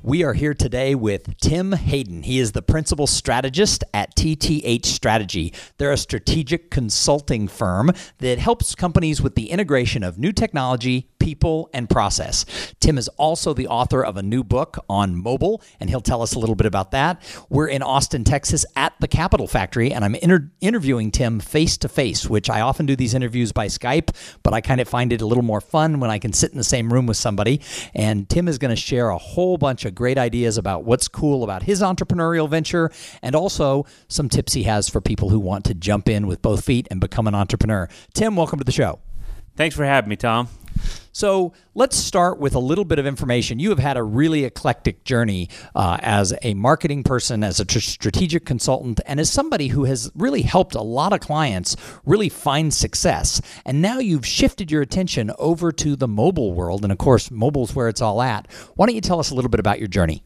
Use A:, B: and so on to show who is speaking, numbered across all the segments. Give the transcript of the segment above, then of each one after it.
A: We are here today with Tim Hayden. He is the principal strategist at TTH Strategy. They're a strategic consulting firm that helps companies with the integration of new technology, people, and process. Tim is also the author of a new book on mobile, and he'll tell us a little bit about that. We're in Austin, Texas at the Capital Factory, and I'm inter- interviewing Tim face to face, which I often do these interviews by Skype, but I kind of find it a little more fun when I can sit in the same room with somebody. And Tim is going to share a whole bunch of great ideas about what's cool about his entrepreneurial venture and also some tips he has for people who want to jump in with both feet and become an entrepreneur. Tim, welcome to the show.
B: Thanks for having me, Tom.
A: So let's start with a little bit of information. You have had a really eclectic journey uh, as a marketing person, as a tr- strategic consultant, and as somebody who has really helped a lot of clients really find success. And now you've shifted your attention over to the mobile world. And of course, mobile's where it's all at. Why don't you tell us a little bit about your journey?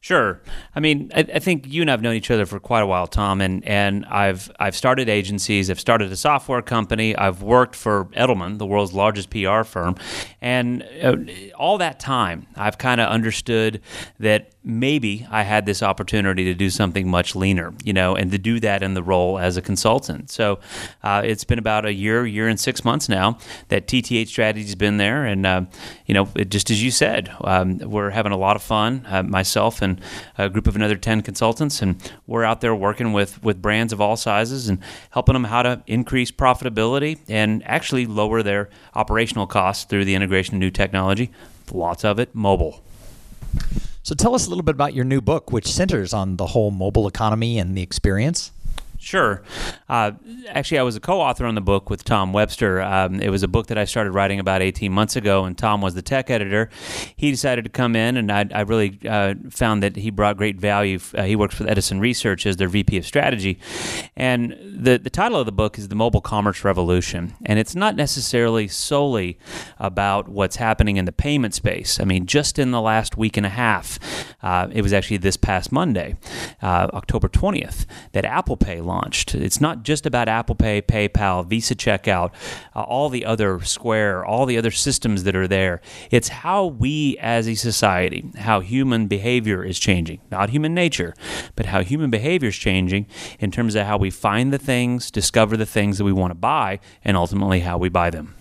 B: Sure. I mean, I, I, think you and I've known each other for quite a while, Tom, and, and I've I've started agencies. I've started a software company. I've worked for Edelman, the world's largest PR firm, and uh, all that time, I've kind of understood that maybe I had this opportunity to do something much leaner, you know, and to do that in the role as a consultant. So uh, it's been about a year, year and six months now that TTH Strategy's been there, and uh, you know, it, just as you said, um, we're having a lot of fun. Uh, myself and a group of another ten consultants, and we're out there working with with brands of all sizes and helping them how to increase profitability and actually lower their operational costs through the integration of new technology. Lots of it mobile.
A: So tell us a little bit about your new book, which centers on the whole mobile economy and the experience.
B: Sure. Uh, actually, I was a co author on the book with Tom Webster. Um, it was a book that I started writing about 18 months ago, and Tom was the tech editor. He decided to come in, and I, I really uh, found that he brought great value. Uh, he works with Edison Research as their VP of strategy. And the, the title of the book is The Mobile Commerce Revolution. And it's not necessarily solely about what's happening in the payment space. I mean, just in the last week and a half, uh, it was actually this past Monday, uh, October 20th, that Apple Pay launched launched. It's not just about Apple Pay, PayPal, Visa Checkout, uh, all the other Square, all the other systems that are there. It's how we as a society, how human behavior is changing, not human nature, but how human behavior is changing in terms of how we find the things, discover the things that we want to buy, and ultimately how we buy them.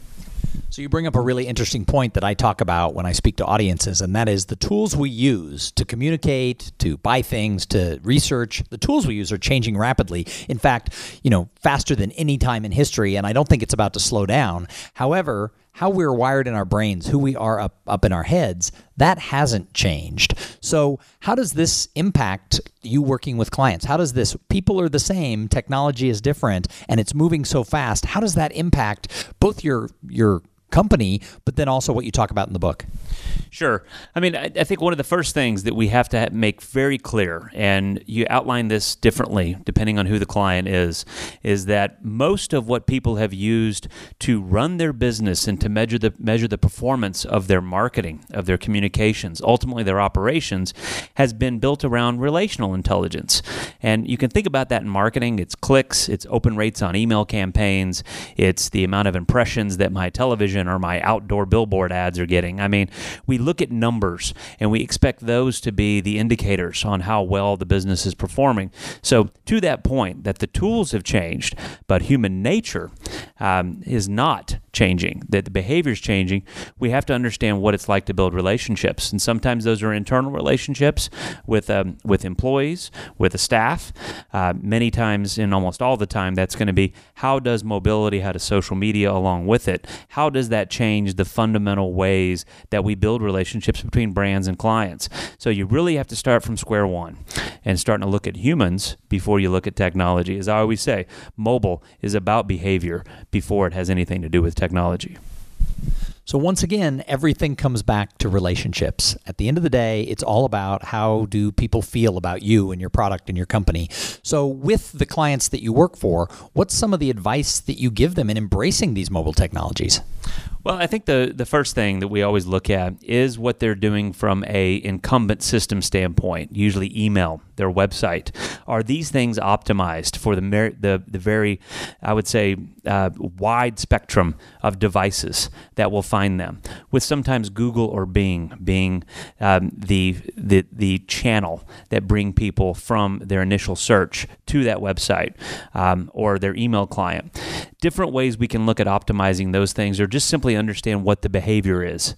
A: So you bring up a really interesting point that I talk about when I speak to audiences, and that is the tools we use to communicate, to buy things, to research. The tools we use are changing rapidly. In fact, you know, faster than any time in history, and I don't think it's about to slow down. However, how we're wired in our brains, who we are up, up in our heads, that hasn't changed. So, how does this impact you working with clients? How does this, people are the same, technology is different, and it's moving so fast. How does that impact both your, your company, but then also what you talk about in the book.
B: Sure. I mean, I, I, think one of the first things that we have to make very clear, and you outline this differently depending on who the client is, is that most of what people have used to run their business and to measure the measure the performance of their marketing, of their communications, ultimately their operations, has been built around relational intelligence. And you can think about that in marketing. It's clicks, it's open rates on email campaigns, it's the amount of impressions that my television or my outdoor billboard ads are getting. I mean, we look at numbers and we expect those to be the indicators on how well the business is performing. So, to that point, that the tools have changed, but human nature um, is not changing, that the behavior is changing, we have to understand what it's like to build relationships. And sometimes those are internal relationships with, um, with employees, with the staff. Uh, many times, and almost all the time, that's going to be how does mobility, how does social media along with it, how does that change the fundamental ways that we build relationships between brands and clients. So you really have to start from square one and starting to look at humans before you look at technology. As I always say, mobile is about behavior before it has anything to do with technology.
A: So, once again, everything comes back to relationships. At the end of the day, it's all about how do people feel about you and your product and your company. So, with the clients that you work for, what's some of the advice that you give them in embracing these mobile technologies?
B: Well, I think the the first thing that we always look at is what they're doing from a incumbent system standpoint. Usually, email, their website. Are these things optimized for the mer- the the very, I would say, uh, wide spectrum of devices that will find them? With sometimes Google or Bing being um, the the the channel that bring people from their initial search to that website um, or their email client. Different ways we can look at optimizing those things, or just simply understand what the behavior is,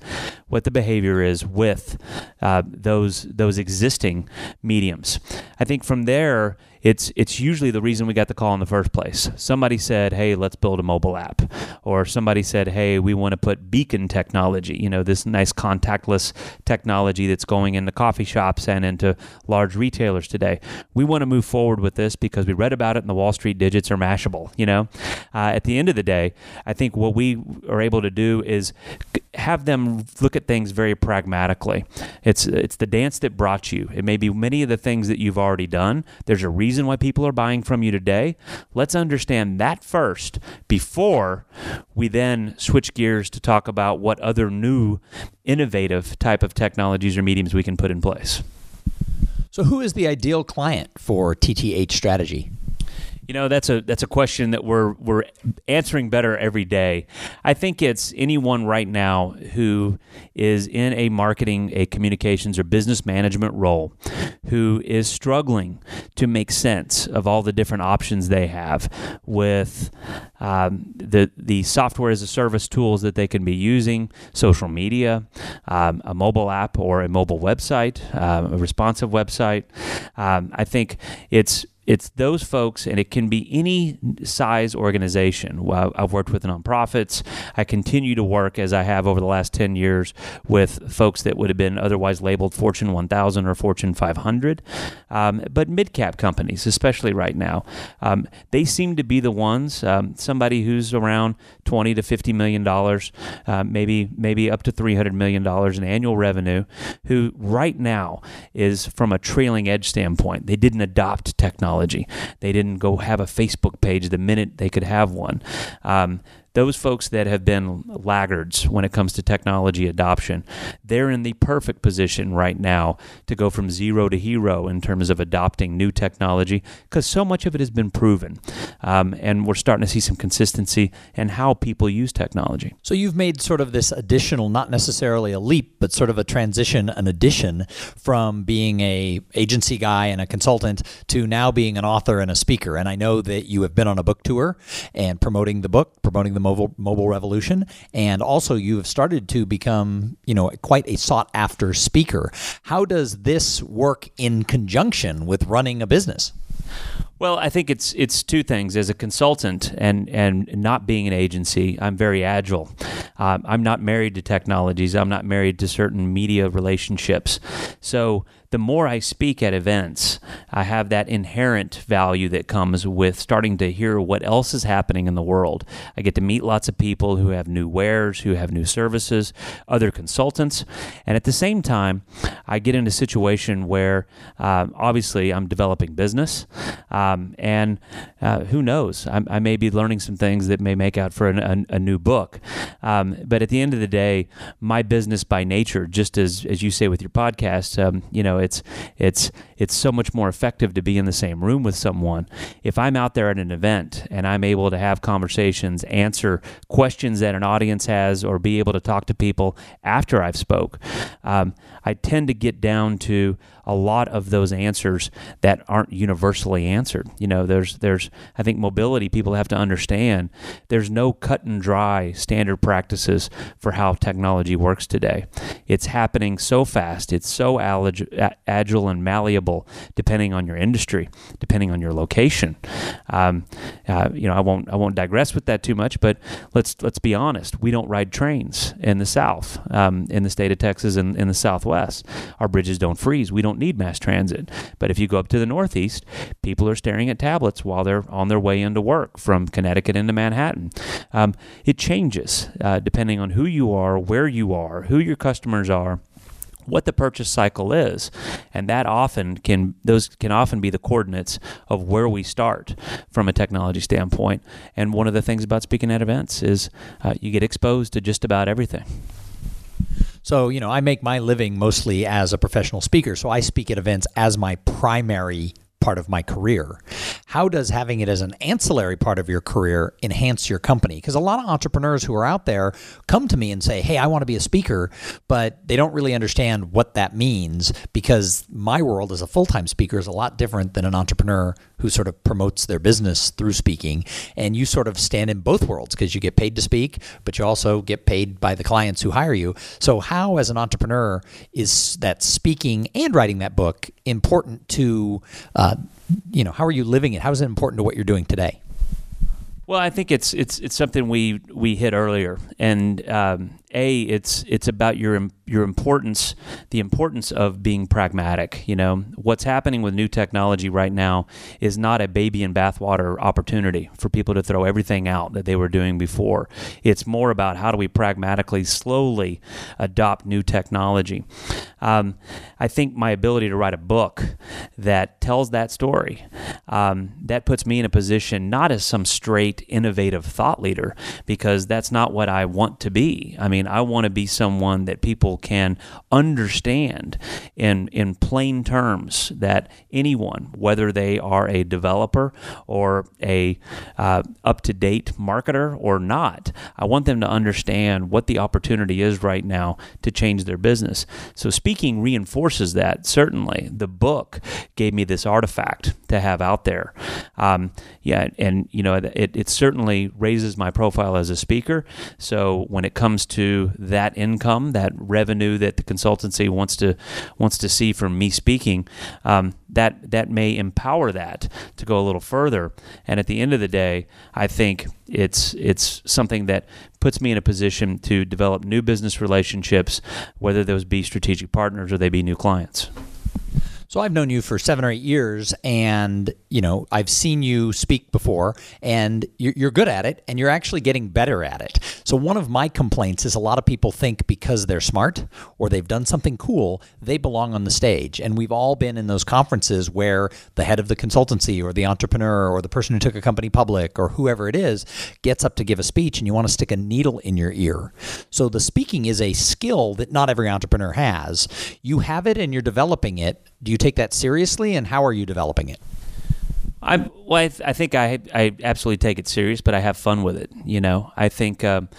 B: what the behavior is with uh, those those existing mediums. I think from there it's it's usually the reason we got the call in the first place. Somebody said, "Hey, let's build a mobile app," or somebody said, "Hey, we want to put beacon technology, you know, this nice contactless technology that's going into coffee shops and into large retailers today. We want to move forward with this because we read about it in the Wall Street digits are Mashable." You know, uh, at the end of the day, I think what we are able to do is have them look at things very pragmatically. It's it's the dance that brought you. It may be many of the things that you've already done. There's a reason reason why people are buying from you today. Let's understand that first before we then switch gears to talk about what other new innovative type of technologies or mediums we can put in place.
A: So, who is the ideal client for TTH strategy?
B: You know, that's a that's a question that we're we're answering better every day. I think it's anyone right now who is in a marketing, a communications or business management role who is struggling to make sense of all the different options they have with um, the the software as a service tools that they can be using, social media, um, a mobile app or a mobile website, uh, a responsive website. Um, I think it's it's those folks, and it can be any size organization. I've worked with nonprofits. I continue to work, as I have over the last 10 years, with folks that would have been otherwise labeled Fortune 1000 or Fortune 500. Um, but mid cap companies, especially right now, um, they seem to be the ones, um, somebody who's around 20 to 50 million dollars, uh, maybe, maybe up to 300 million dollars in annual revenue, who right now is from a trailing edge standpoint. They didn't adopt technology technology. They didn't go have a Facebook page the minute they could have one. Um, those folks that have been laggards when it comes to technology adoption, they're in the perfect position right now to go from zero to hero in terms of adopting new technology because so much of it has been proven. Um, and we're starting to see some consistency in how people use technology.
A: So you've made sort of this additional, not necessarily a leap, but sort of a transition, an addition from being a agency guy and a consultant to now being an author and a speaker. And I know that you have been on a book tour and promoting the book, promoting the mobile mobile revolution, and also you have started to become you know quite a sought after speaker. How does this work in conjunction with running a business?
B: Well, I think it's it's two things. As a consultant and and not being an agency, I'm very agile. Um, I'm not married to technologies. I'm not married to certain media relationships. So the more I speak at events, I have that inherent value that comes with starting to hear what else is happening in the world. I get to meet lots of people who have new wares, who have new services, other consultants, and at the same time, I get in a situation where um, obviously I'm developing business, um, and uh, who knows, I, I, may be learning some things that may make out for an, a, a, new book. Um, but at the end of the day, my business by nature, just as as you say with your podcast, um, you know it's it's it's so much more effective to be in the same room with someone. If I'm out there at an event and I'm able to have conversations, answer questions that an audience has, or be able to talk to people after I've spoke, um, I tend to get down to a lot of those answers that aren't universally answered. You know, there's there's I think mobility people have to understand there's no cut and dry standard practices for how technology works today. It's happening so fast. It's so agile and malleable depending on your industry, depending on your location. Um, uh, you know, I won't I won't digress with that too much, but let's let's be honest. We don't ride trains in the South, um, in the state of Texas, and in the Southwest. Our bridges don't freeze. We don't don't need mass transit. But if you go up to the Northeast, people are staring at tablets while they're on their way into work from Connecticut into Manhattan. Um, it changes uh, depending on who you are, where you are, who your customers are what the purchase cycle is and that often can those can often be the coordinates of where we start from a technology standpoint and one of the things about speaking at events is uh, you get exposed to just about everything
A: so, you know, I make my living mostly as a professional speaker. So I speak at events as my primary part of my career. How does having it as an ancillary part of your career enhance your company? Because a lot of entrepreneurs who are out there come to me and say, Hey, I want to be a speaker, but they don't really understand what that means because my world as a full time speaker is a lot different than an entrepreneur who sort of promotes their business through speaking. And you sort of stand in both worlds because you get paid to speak, but you also get paid by the clients who hire you. So, how, as an entrepreneur, is that speaking and writing that book important to, uh, you know, how are you living it? How is it important to what you're doing today?
B: Well, I think it's it's it's something we we hit earlier, and um, a it's it's about your your importance the importance of being pragmatic you know? What's happening with new technology right now is not a baby in bathwater opportunity for people to throw everything out that they were doing before. It's more about how do we pragmatically slowly adopt new technology. Um, i think my ability to write a book that tells that story um, that puts me in a position not as some straight innovative thought leader because that's not what i want to be. I mean I want to be someone that people can understand in in plain terms that anyone, whether they are a developer or a uh, up to date marketer or not, I want them to understand what the opportunity is right now to change their business. So speaking reinforces that. Certainly, the book gave me this artifact to have out there. Um, yeah, and you know it, it certainly raises my profile as a speaker. So when it comes to that income, that revenue that the consultancy wants to wants to see from me speaking, um, that that may empower that to go a little further. And at the end of the day, I think it's it's something that puts me in a position to develop new business relationships, whether those be strategic partners or they be new clients.
A: So I've known you for seven or eight years, and you know I've seen you speak before, and you're good at it, and you're actually getting better at it. So one of my complaints is a lot of people think because they're smart or they've done something cool, they belong on the stage. And we've all been in those conferences where the head of the consultancy or the entrepreneur or the person who took a company public or whoever it is gets up to give a speech, and you want to stick a needle in your ear. So the speaking is a skill that not every entrepreneur has. You have it, and you're developing it. Do you take that seriously, and how are you developing it?
B: I well, I, th- I, think I I absolutely take it serious, but I have fun with it. You know, I think um,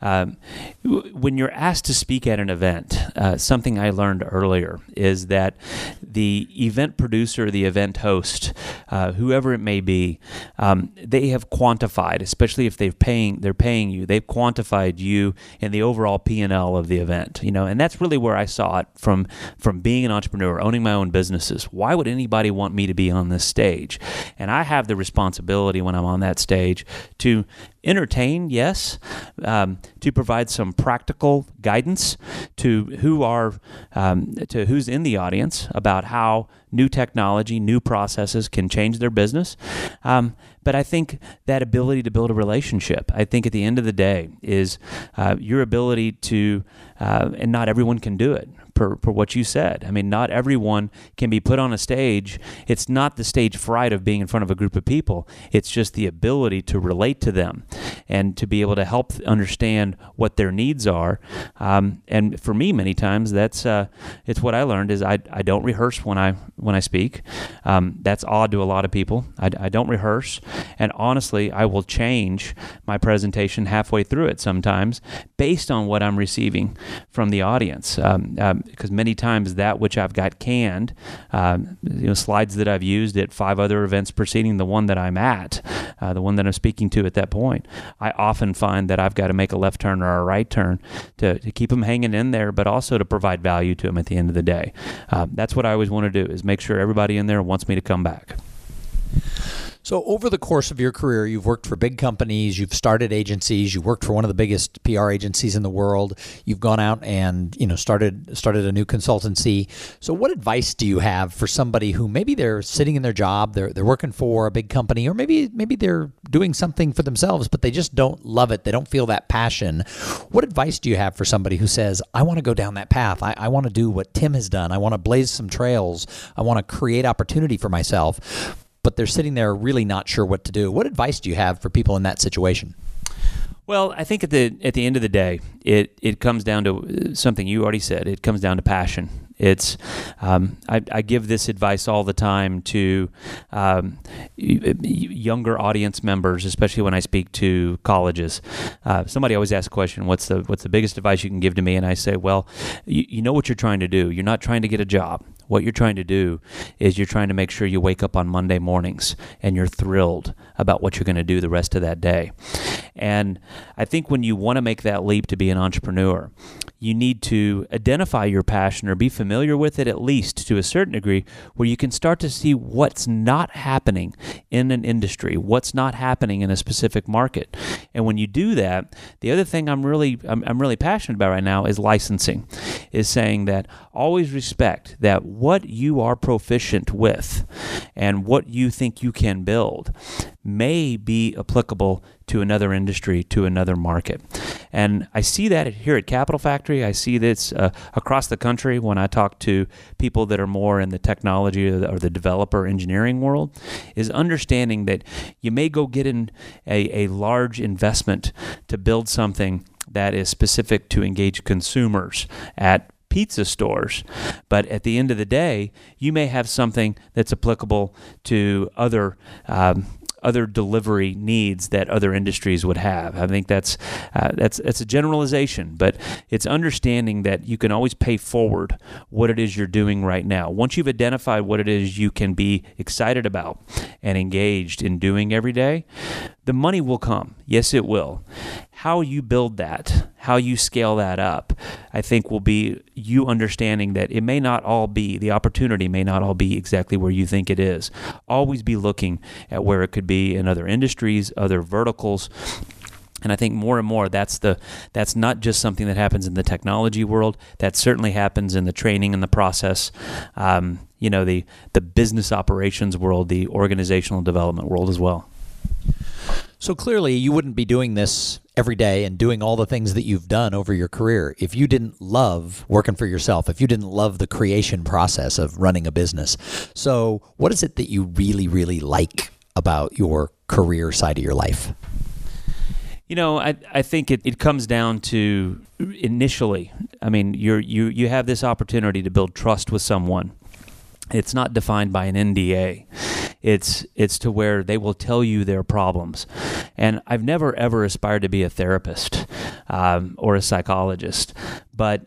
B: um, when you're asked to speak at an event, uh, something I learned earlier is that the event producer, the event host, uh, whoever it may be, um, they have quantified, especially if they're paying they're paying you, they've quantified you in the overall P and L of the event. You know, and that's really where I saw it from from being an entrepreneur, owning my own businesses. Why would anybody want me to be on this stage? And I have the responsibility when I'm on that stage to entertain, yes, um, to provide some practical guidance to who are um, to who's in the audience about how new technology, new processes can change their business. Um, but I think that ability to build a relationship, I think at the end of the day, is uh, your ability to, uh, and not everyone can do it per what you said. I mean, not everyone can be put on a stage. It's not the stage fright of being in front of a group of people, it's just the ability to relate to them and to be able to help understand what their needs are. Um, and for me, many times, that's uh, it's what I learned is I, I don't rehearse when I when I speak. Um, that's odd to a lot of people. I, I don't rehearse, and honestly, I will change my presentation halfway through it sometimes based on what I'm receiving from the audience. Um, um because many times that which I've got canned, um, you know, slides that I've used at five other events preceding the one that I'm at, uh, the one that I'm speaking to at that point, I often find that I've got to make a left turn or a right turn to, to keep them hanging in there, but also to provide value to them at the end of the day. Uh, that's what I always want to do is make sure everybody in there wants me to come back.
A: So, over the course of your career, you've worked for big companies, you've started agencies, you worked for one of the biggest PR agencies in the world. You've gone out and you know started started a new consultancy. So, what advice do you have for somebody who maybe they're sitting in their job, they're they're working for a big company, or maybe maybe they're doing something for themselves, but they just don't love it. They don't feel that passion. What advice do you have for somebody who says, "I want to go down that path. I, I want to do what Tim has done. I want to blaze some trails. I want to create opportunity for myself." But they're sitting there really not sure what to do. What advice do you have for people in that situation?
B: Well, I think at the at the end of the day, it it comes down to something you already said. It comes down to passion. It's um, I, I, give this advice all the time to um, younger audience members, especially when I speak to colleges. Uh, somebody always asks a question, "What's the what's the biggest advice you can give to me?" And I say, "Well, you, you know what you're trying to do. You're not trying to get a job. What you're trying to do is you're trying to make sure you wake up on Monday mornings and you're thrilled about what you're going to do the rest of that day." And I think when you want to make that leap to be an entrepreneur, you need to identify your passion or be familiar with it at least to a certain degree where you can start to see what's not happening in an industry, what's not happening in a specific market. And when you do that, the other thing I'm really I'm, I'm really passionate about right now is licensing. Is saying that always respect that what you are proficient with and what you think you can build may be applicable to another industry, to another market. And I see that here at Capital Factory. I see this uh, across the country when I talk to people that are more in the technology or the, or the, developer engineering world, is understanding that you may go get in a, a large investment to build something that is specific to engage consumers at pizza stores. But at the end of the day, you may have something that's applicable to other um, other delivery needs that other industries would have. I think that's uh, that's that's a generalization, but it's understanding that you can always pay forward what it is you're doing right now. Once you've identified what it is you can be excited about and engaged in doing every day, the money will come. Yes, it will. How you build that, how you scale that up, I think will be you understanding that it may not all be, the opportunity may not all be exactly where you think it is. Always be looking at where it could be in other industries, other verticals. And I think more and more that's the that's not just something that happens in the technology world. That certainly happens in the training and the process. Um, you know, the the business operations world, the organizational development world as well.
A: So clearly, you wouldn't be doing this every day and doing all the things that you've done over your career if you didn't love working for yourself, if you didn't love the creation process of running a business. So, what is it that you really, really like about your career side of your life?
B: You know, I, I think it, it comes down to initially, I mean, you're, you, you have this opportunity to build trust with someone. It's not defined by an NDA. It's it's to where they will tell you their problems, and I've never ever aspired to be a therapist um, or a psychologist, but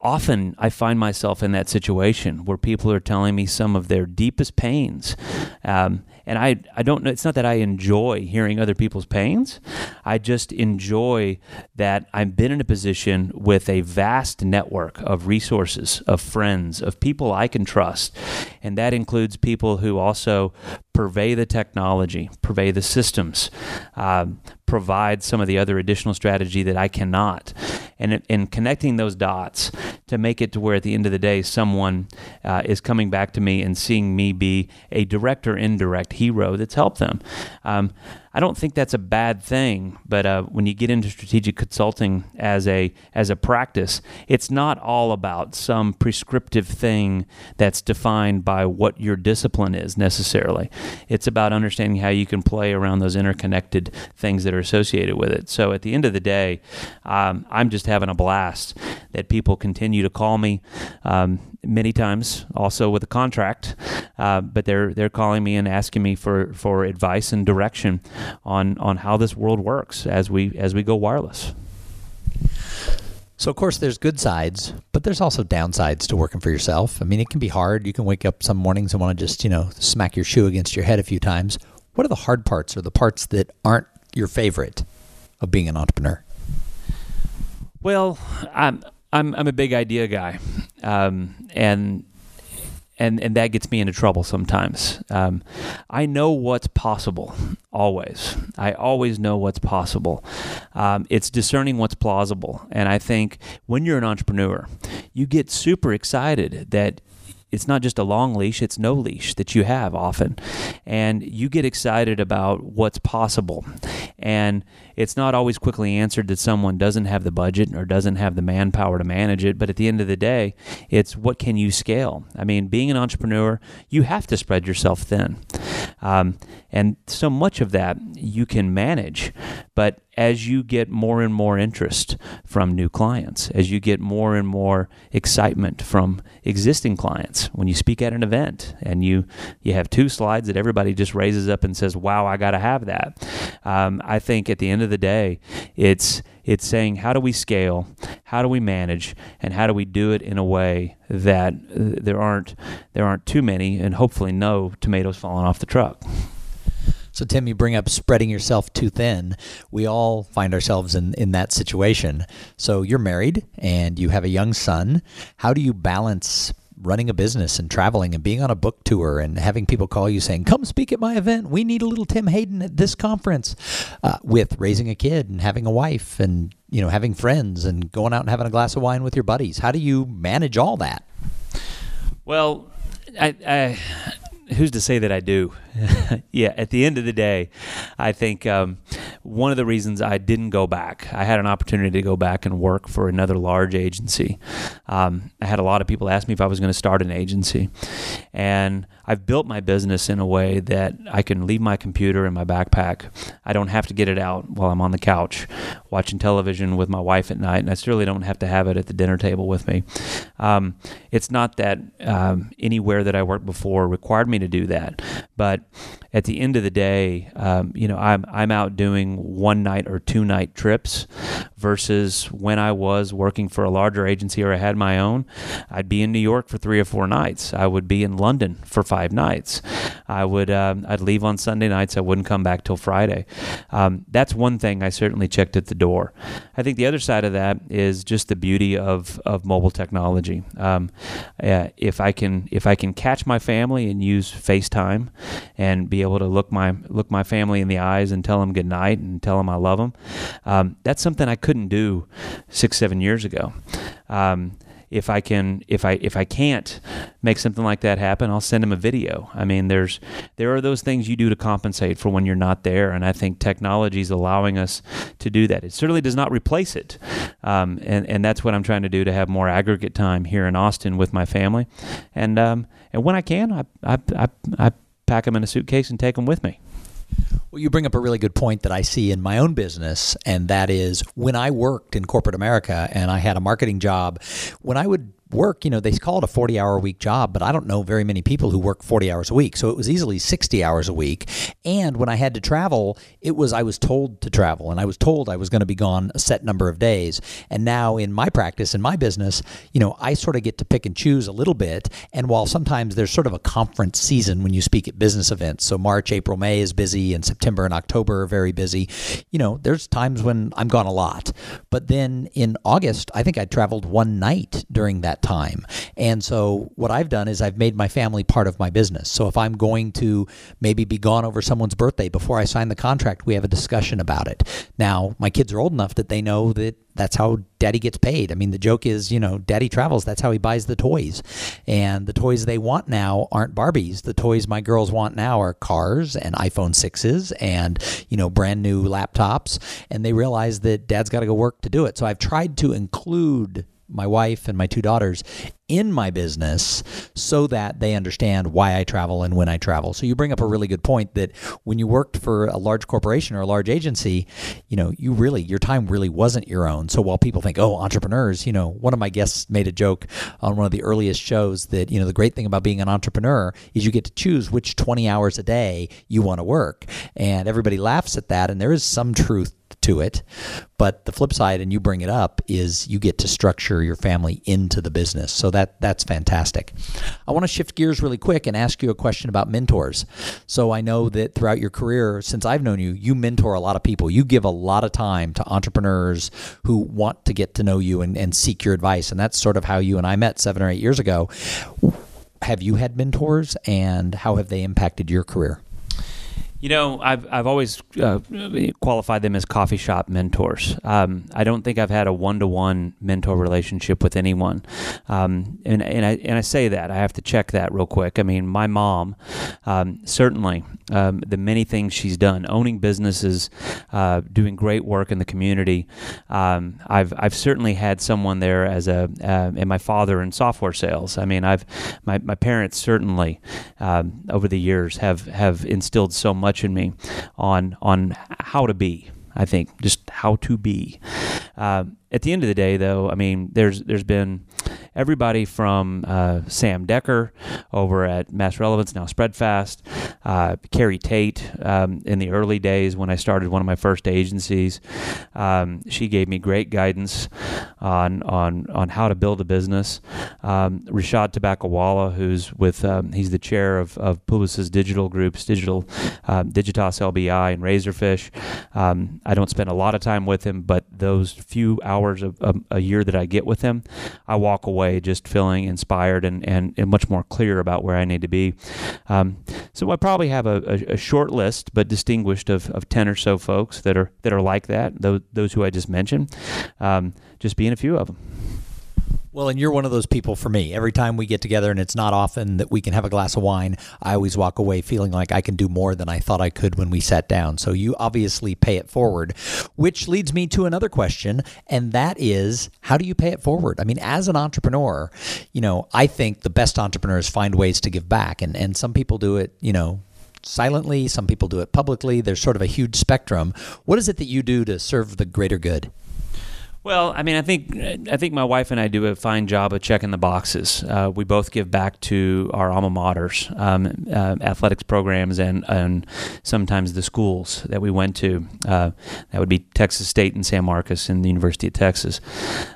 B: often I find myself in that situation where people are telling me some of their deepest pains, um, and I I don't know. It's not that I enjoy hearing other people's pains. I just enjoy that I've been in a position with a vast network of resources, of friends, of people I can trust, and that includes people who also purvey the technology, purvey the systems, uh, provide some of the other additional strategy that I cannot. And in connecting those dots to make it to where at the end of the day, someone uh, is coming back to me and seeing me be a direct or indirect hero that's helped them. Um, I don't think that's a bad thing, but uh, when you get into strategic consulting as a as a practice, it's not all about some prescriptive thing that's defined by what your discipline is necessarily. It's about understanding how you can play around those interconnected things that are associated with it. So at the end of the day, um, I'm just having a blast that people continue to call me. Um, many times also with a contract, uh, but they're they're calling me and asking me for, for advice and direction on on how this world works as we as we go wireless.
A: So of course there's good sides, but there's also downsides to working for yourself. I mean, it can be hard. You can wake up some mornings and want to just, you know, smack your shoe against your head a few times. What are the hard parts or the parts that aren't your favorite of being an entrepreneur?
B: Well, I'm I'm I'm a big idea guy, um, and and and that gets me into trouble sometimes. Um, I know what's possible always. I always know what's possible. Um, it's discerning what's plausible, and I think when you're an entrepreneur, you get super excited that it's not just a long leash, it's no leash that you have often. And you get excited about what's possible. And it's not always quickly answered that someone doesn't have the budget or doesn't have the manpower to manage it. But at the end of the day, it's what can you scale? I mean, being an entrepreneur, you have to spread yourself thin. Um, and so much of that you can manage. But as you get more and more interest from new clients, as you get more and more excitement from existing clients, when you speak at an event and you you have two slides that everybody just raises up and says, "Wow, I got to have that." Um, I think at the end of the day, it's it's saying how do we scale, how do we manage, and how do we do it in a way that uh, there aren't there aren't too many and hopefully no tomatoes falling off the truck.
A: So, Tim, you bring up spreading yourself too thin. We all find ourselves in, in that situation. So, you're married and you have a young son. How do you balance running a business and traveling and being on a book tour and having people call you saying, Come speak at my event. We need a little Tim Hayden at this conference uh, with raising a kid and having a wife and you know having friends and going out and having a glass of wine with your buddies. How do you manage all that?
B: Well, I, I who's to say that I do? yeah, at the end of the day, I think um, one of the reasons I didn't go back, I had an opportunity to go back and work for another large agency. Um, I had a lot of people ask me if I was going to start an agency. And I've built my business in a way that I can leave my computer in my backpack. I don't have to get it out while I'm on the couch watching television with my wife at night, and I certainly don't have to have it at the dinner table with me. Um, it's not that um, anywhere that I worked before required me to do that, but at the end of the day, um, you know, I'm I'm out doing one night or two night trips versus when I was working for a larger agency or I had my own, I'd be in New York for three or four nights. I would be in London for five nights. I would um, I'd leave on Sunday nights. I wouldn't come back till Friday. Um, that's one thing I certainly checked at the door. I think the other side of that is just the beauty of of mobile technology. Um, uh, if I can if I can catch my family and use FaceTime and be able to look my look my family in the eyes and tell them good night and tell them I love them, um, that's something I couldn't do six seven years ago. Um, if I can if I if I can't make something like that happen, I'll send them a video. I mean, there's there are those things you do to compensate for when you're not there, and I think technology is allowing us to do that. It certainly does not replace it, um, and and that's what I'm trying to do to have more aggregate time here in Austin with my family, and um, and when I can, I I, I, I pack them in a suitcase and take them with me.
A: Well, you bring up a really good point that I see in my own business, and that is when I worked in corporate America and I had a marketing job, when I would work, you know, they call it a 40 hour a week job, but I don't know very many people who work 40 hours a week. So it was easily 60 hours a week. And when I had to travel, it was, I was told to travel and I was told I was going to be gone a set number of days. And now in my practice, in my business, you know, I sort of get to pick and choose a little bit. And while sometimes there's sort of a conference season when you speak at business events, so March, April, May is busy and September and October are very busy, you know, there's times when I'm gone a lot. But then in August, I think I traveled one night during that that time. And so what I've done is I've made my family part of my business. So if I'm going to maybe be gone over someone's birthday before I sign the contract, we have a discussion about it. Now, my kids are old enough that they know that that's how daddy gets paid. I mean, the joke is, you know, daddy travels. That's how he buys the toys. And the toys they want now aren't Barbies. The toys my girls want now are cars and iPhone 6s and, you know, brand new laptops. And they realize that dad's got to go work to do it. So I've tried to include my wife and my two daughters in my business so that they understand why I travel and when I travel. So you bring up a really good point that when you worked for a large corporation or a large agency, you know, you really your time really wasn't your own. So while people think, "Oh, entrepreneurs," you know, one of my guests made a joke on one of the earliest shows that, you know, the great thing about being an entrepreneur is you get to choose which 20 hours a day you want to work. And everybody laughs at that and there is some truth to it. But the flip side, and you bring it up, is you get to structure your family into the business. So that that's fantastic. I want to shift gears really quick and ask you a question about mentors. So I know that throughout your career, since I've known you, you mentor a lot of people. You give a lot of time to entrepreneurs who want to get to know you and, and seek your advice. And that's sort of how you and I met seven or eight years ago have you had mentors and how have they impacted your career?
B: You know, I've I've always uh, qualified them as coffee shop mentors. Um, I don't think I've had a one to one mentor relationship with anyone, um, and and I and I say that I have to check that real quick. I mean, my mom, um, certainly, um, the many things she's done, owning businesses, uh, doing great work in the community. Um, I've I've certainly had someone there as a uh, and my father in software sales. I mean, I've my my parents certainly um, over the years have have instilled so much much in me on on how to be. I think just how to be. Uh, at the end of the day, though, I mean, there's there's been everybody from uh, Sam Decker over at Mass Relevance, now Spredfast, uh, Carrie Tate um, in the early days when I started one of my first agencies. Um, she gave me great guidance on on on how to build a business. Um, Rishad Tobaccowala, who's with um, he's the chair of, of Publicis Digital Group's digital uh, Digitas LBI and Razorfish. Um, I don't spend a lot of time with him, but those few hours of, of a year that I get with him, I walk away just feeling inspired and, and, and much more clear about where I need to be. Um, so I probably have a, a, a, short list, but distinguished of, of 10 or so folks that are, that are like that, those, those who I just mentioned, um, just being a few of them.
A: Well, and you're one of those people for me. Every time we get together, and it's not often that we can have a glass of wine, I always walk away feeling like I can do more than I thought I could when we sat down. So you obviously pay it forward, which leads me to another question, and that is how do you pay it forward? I mean, as an entrepreneur, you know, I think the best entrepreneurs find ways to give back, and, and some people do it, you know, silently, some people do it publicly. There's sort of a huge spectrum. What is it that you do to serve the greater good?
B: Well, I mean, I think I think my wife and I do a fine job of checking the boxes. Uh, we both give back to our alma maters, um, uh, athletics programs, and and sometimes the schools that we went to. Uh, that would be Texas State and San Marcos and the University of Texas,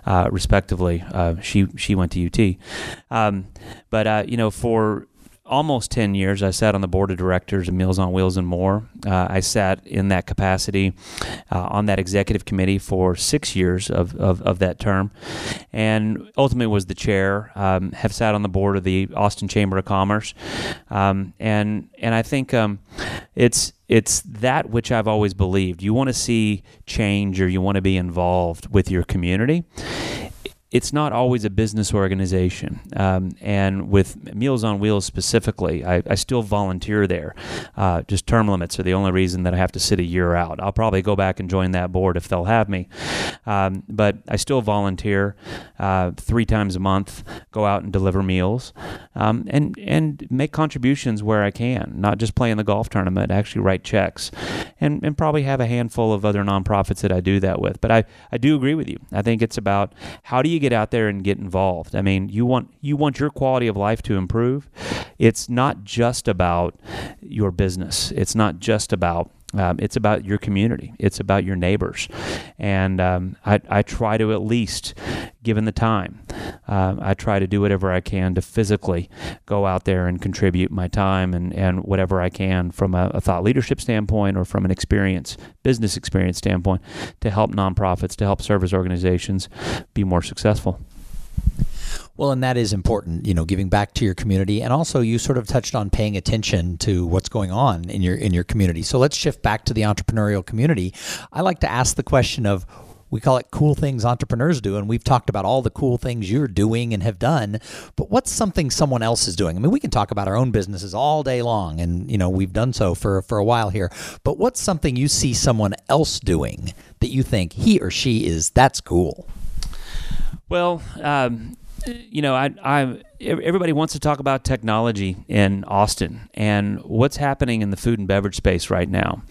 B: uh, respectively. Uh, she she went to UT, um, but uh, you know for almost 10 years, I sat on the board of directors of Meals on Wheels and more. Uh, I sat in that capacity uh, on that executive committee for six years of, of, of, that term, and ultimately was the chair. Um, have sat on the board of the Austin Chamber of Commerce, um, and and I think um, it's it's that which I've always believed. You want to see change, or you want to be involved with your community it's not always a business organization. Um, and with Meals on Wheels specifically, I, I still volunteer there. Uh, just term limits are the only reason that I have to sit a year out. I'll probably go back and join that board if they'll have me. Um, but I still volunteer uh, three times a month, go out and deliver meals, um, and, and make contributions where I can, not just play in the golf tournament, actually write checks, and, and probably have a handful of other nonprofits that I do that with. But I, I do agree with you. I think it's about how do you get out there and get involved. I mean, you want you want your quality of life to improve. It's not just about your business. It's not just about um, it's about your community. It's about your neighbors, and um, I, I, try to at least, given the time, um, I try to do whatever I can to physically go out there and contribute my time and, and whatever I can from a, a thought leadership standpoint or from an experience, business experience standpoint, to help nonprofits, to help service organizations be more successful.
A: Well, and that is important, you know, giving back to your community, and also you sort of touched on paying attention to what's going on in your in your community. So let's shift back to the entrepreneurial community. I like to ask the question of we call it cool things entrepreneurs do and we've talked about all the cool things you're doing and have done but what's something someone else is doing i mean we can talk about our own businesses all day long and you know we've done so for for a while here but what's something you see someone else doing that you think he or she is that's cool
B: well um, you know, I, I everybody wants to talk about technology in Austin and what's happening in the food and beverage space right now.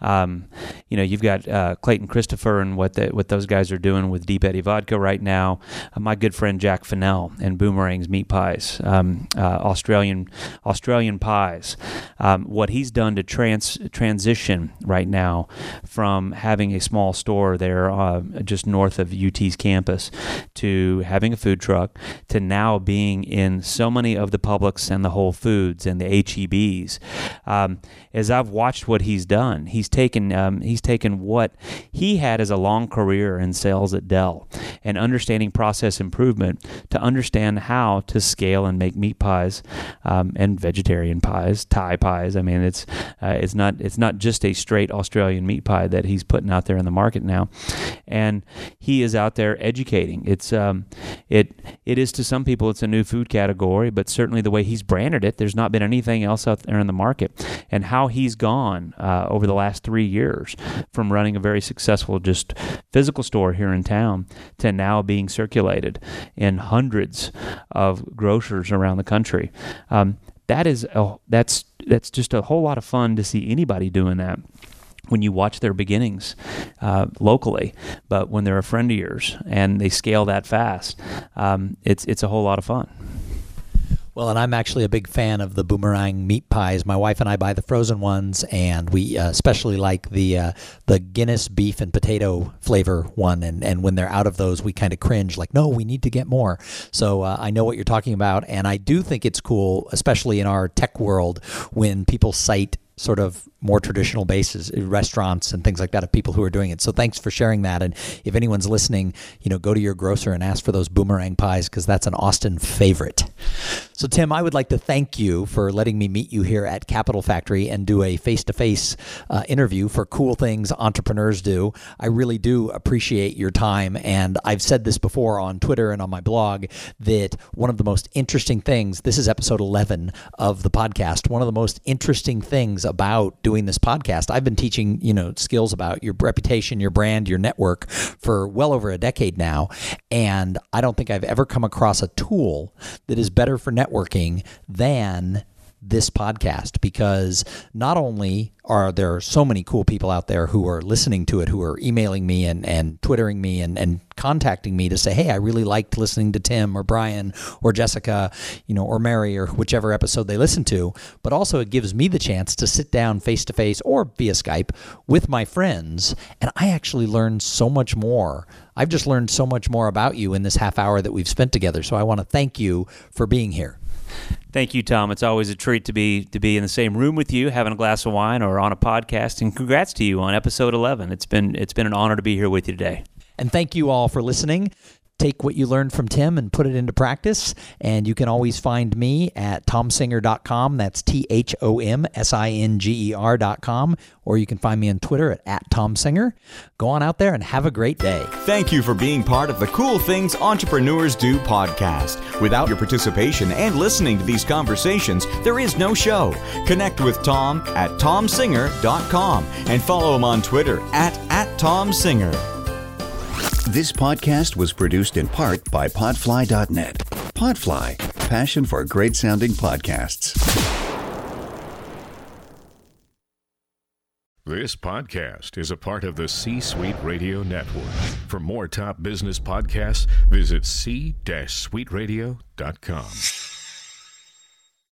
B: Um, you know, you've got uh, Clayton Christopher and what the, what those guys are doing with Deep Eddy Vodka right now. Uh, my good friend Jack Fennell and Boomerang's Meat Pies, um, uh, Australian Australian pies. Um, what he's done to trans transition right now from having a small store there uh, just north of UT's campus to having a food truck to now being in so many of the Publix and the Whole Foods and the HEBs. Um, as I've watched what he's done, he's taken um, he's taken what he had as a long career in sales at Dell and understanding process improvement to understand how to scale and make meat pies um, and vegetarian pies, Thai pies. I mean, it's uh, it's not it's not just a straight Australian meat pie that he's putting out there in the market now, and he is out there educating. It's um, it it is to some people it's a new food category, but certainly the way he's branded it, there's not been anything else out there in the market, and how he's gone uh, over the last three years from running a very successful just physical store here in town to now being circulated in hundreds of grocers around the country. Um, that is a, that's that's just a whole lot of fun to see anybody doing that when you watch their beginnings uh, locally, but when they're a friend of yours and they scale that fast, um, it's it's a whole lot of fun.
A: Well, and I'm actually a big fan of the boomerang meat pies. My wife and I buy the frozen ones, and we uh, especially like the uh, the Guinness beef and potato flavor one. And, and when they're out of those, we kind of cringe, like, no, we need to get more. So uh, I know what you're talking about, and I do think it's cool, especially in our tech world, when people cite sort of more traditional bases, uh, restaurants and things like that of people who are doing it. So thanks for sharing that. And if anyone's listening, you know, go to your grocer and ask for those boomerang pies because that's an Austin favorite. So Tim, I would like to thank you for letting me meet you here at Capital Factory and do a face-to-face uh, interview for cool things entrepreneurs do. I really do appreciate your time, and I've said this before on Twitter and on my blog that one of the most interesting things. This is episode 11 of the podcast. One of the most interesting things about doing this podcast. I've been teaching, you know, skills about your reputation, your brand, your network for well over a decade now, and I don't think I've ever come across a tool that is better for networking than this podcast because not only are there so many cool people out there who are listening to it, who are emailing me and, and twittering me and, and contacting me to say, hey, I really liked listening to Tim or Brian or Jessica, you know, or Mary or whichever episode they listen to, but also it gives me the chance to sit down face to face or via Skype with my friends. And I actually learn so much more. I've just learned so much more about you in this half hour that we've spent together. So I want to thank you for being here.
B: Thank you, Tom. It's always a treat to be to be in the same room with you, having a glass of wine, or on a podcast. And congrats to you on episode eleven. It's been it's been an honor to be here with you today.
A: And thank you all for listening take what you learned from Tim and put it into practice. And you can always find me at thomsinger.com. That's T H O M S I N G E R.com. Or you can find me on Twitter at, at ThomSinger. Go on out there and have a great day.
C: Thank you for being part of the Cool Things Entrepreneurs Do podcast. Without your participation and listening to these conversations, there is no show. Connect with Tom at ThomSinger.com and follow him on Twitter at, at ThomSinger.
D: This podcast was produced in part by Podfly.net. Podfly, passion for great sounding podcasts.
E: This podcast is a part of the C Suite Radio Network. For more top business podcasts, visit c-suiteradio.com.